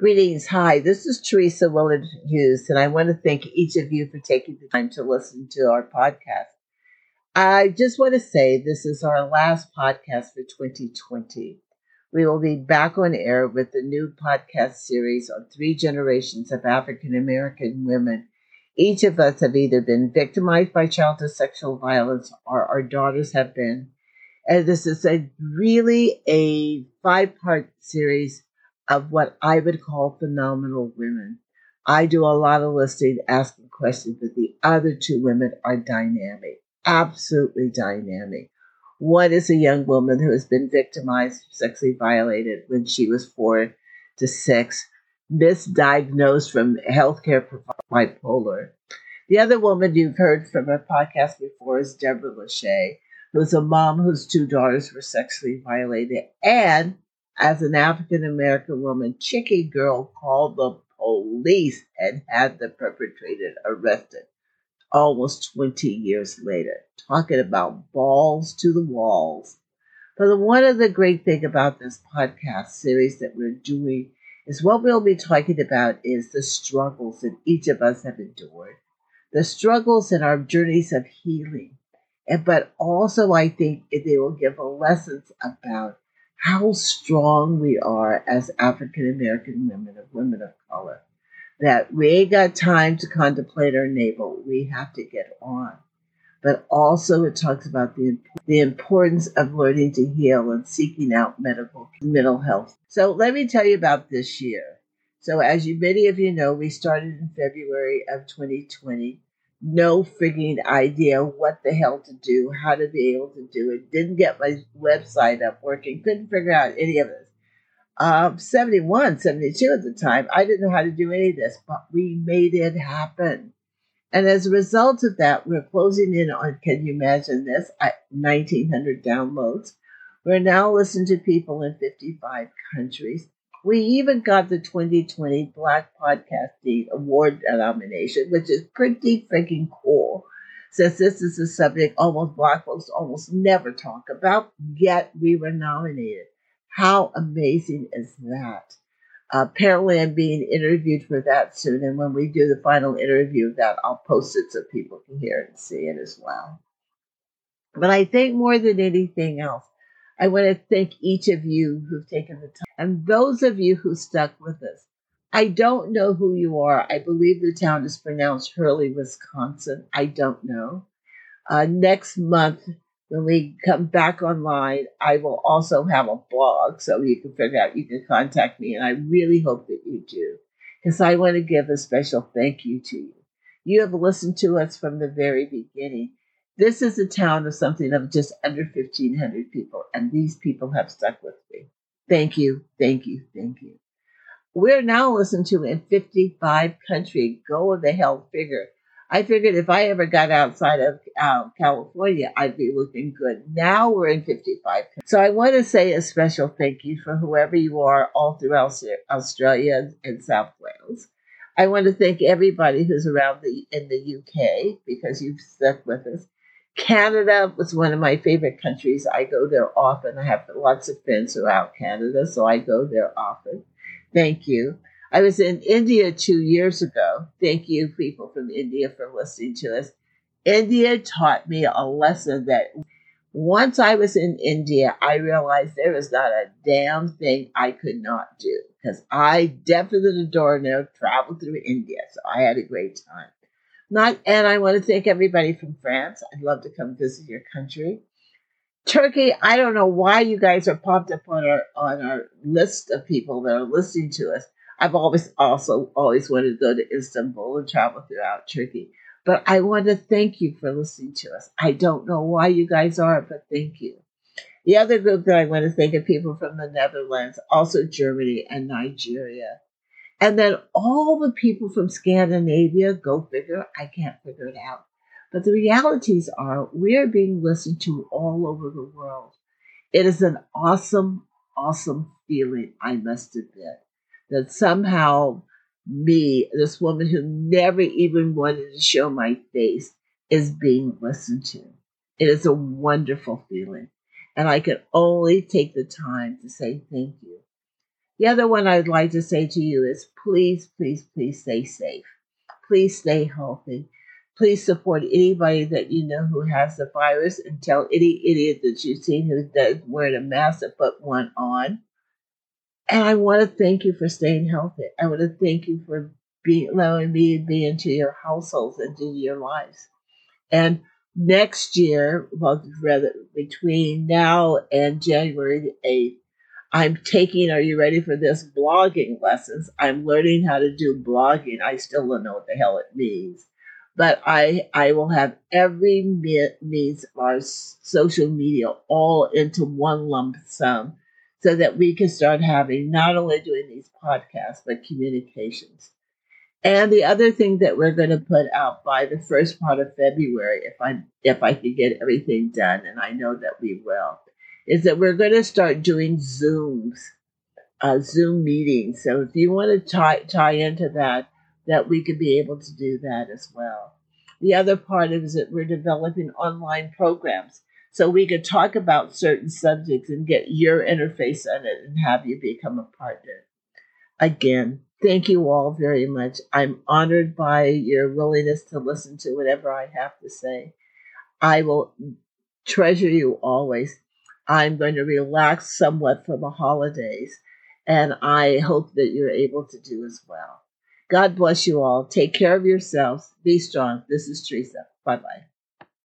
Greetings. Hi, this is Teresa Willard Hughes, and I want to thank each of you for taking the time to listen to our podcast. I just want to say this is our last podcast for 2020. We will be back on air with the new podcast series on three generations of African American women. Each of us have either been victimized by childhood sexual violence or our daughters have been. And this is a really a five part series of what I would call phenomenal women. I do a lot of listening, asking questions, but the other two women are dynamic, absolutely dynamic. One is a young woman who has been victimized, sexually violated when she was four to six, misdiagnosed from healthcare bipolar. The other woman you've heard from her podcast before is Deborah Lachey, who's a mom whose two daughters were sexually violated and as an African American woman, Chicky Girl called the police and had the perpetrator arrested almost 20 years later. Talking about balls to the walls. But one of the great thing about this podcast series that we're doing is what we'll be talking about is the struggles that each of us have endured, the struggles in our journeys of healing. And, but also, I think they will give lessons about how strong we are as African American women and women of color. That we ain't got time to contemplate our navel. We have to get on. But also, it talks about the, the importance of learning to heal and seeking out medical mental health. So, let me tell you about this year. So, as you many of you know, we started in February of 2020 no frigging idea what the hell to do, how to be able to do it. Didn't get my website up working, couldn't figure out any of this. Um, 71, 72 at the time, I didn't know how to do any of this, but we made it happen. And as a result of that, we're closing in on, can you imagine this, 1,900 downloads. We're now listening to people in 55 countries. We even got the 2020 Black Podcasting Award nomination, which is pretty freaking cool. Since this is a subject almost black folks almost never talk about, yet we were nominated. How amazing is that? Uh, apparently, I'm being interviewed for that soon, and when we do the final interview of that, I'll post it so people can hear and see it as well. But I think more than anything else, I want to thank each of you who've taken the time and those of you who stuck with us. I don't know who you are. I believe the town is pronounced Hurley, Wisconsin. I don't know. Uh, next month, when we come back online, I will also have a blog so you can figure out, you can contact me. And I really hope that you do because I want to give a special thank you to you. You have listened to us from the very beginning. This is a town of something of just under 1,500 people, and these people have stuck with me. Thank you, thank you, thank you. We're now listened to in 55 countries. Go the hell figure. I figured if I ever got outside of uh, California, I'd be looking good. Now we're in 55. So I want to say a special thank you for whoever you are all throughout Australia and South Wales. I want to thank everybody who's around the in the UK because you've stuck with us. Canada was one of my favorite countries. I go there often. I have lots of friends throughout Canada, so I go there often. Thank you. I was in India two years ago. Thank you, people from India, for listening to us. India taught me a lesson that once I was in India, I realized there was not a damn thing I could not do because I definitely adore no traveled through India. So I had a great time. Not, and I want to thank everybody from France. I'd love to come visit your country. Turkey, I don't know why you guys are popped up on our on our list of people that are listening to us. I've always also always wanted to go to Istanbul and travel throughout Turkey. But I want to thank you for listening to us. I don't know why you guys are, but thank you. The other group that I want to thank are people from the Netherlands, also Germany and Nigeria. And then all the people from Scandinavia, go figure, I can't figure it out. But the realities are we're being listened to all over the world. It is an awesome, awesome feeling, I must admit, that somehow me, this woman who never even wanted to show my face, is being listened to. It is a wonderful feeling. And I can only take the time to say thank you. The other one I'd like to say to you is please, please, please stay safe. Please stay healthy. Please support anybody that you know who has the virus and tell any idiot that you've seen who does wearing a mask to put one on. And I want to thank you for staying healthy. I want to thank you for being, allowing me to be into your households and into your lives. And next year, well, rather between now and January the 8th, I'm taking, are you ready for this? Blogging lessons. I'm learning how to do blogging. I still don't know what the hell it means. But I, I will have every means of our social media all into one lump sum so that we can start having not only doing these podcasts, but communications. And the other thing that we're going to put out by the first part of February, if I if I can get everything done, and I know that we will, is that we're going to start doing Zooms, uh, Zoom meetings. So if you want to tie, tie into that, that we could be able to do that as well. The other part is that we're developing online programs. So we could talk about certain subjects and get your interface on it and have you become a partner. Again, thank you all very much. I'm honored by your willingness to listen to whatever I have to say. I will treasure you always. I'm going to relax somewhat for the holidays, and I hope that you're able to do as well. God bless you all. Take care of yourselves. Be strong. This is Teresa. Bye bye.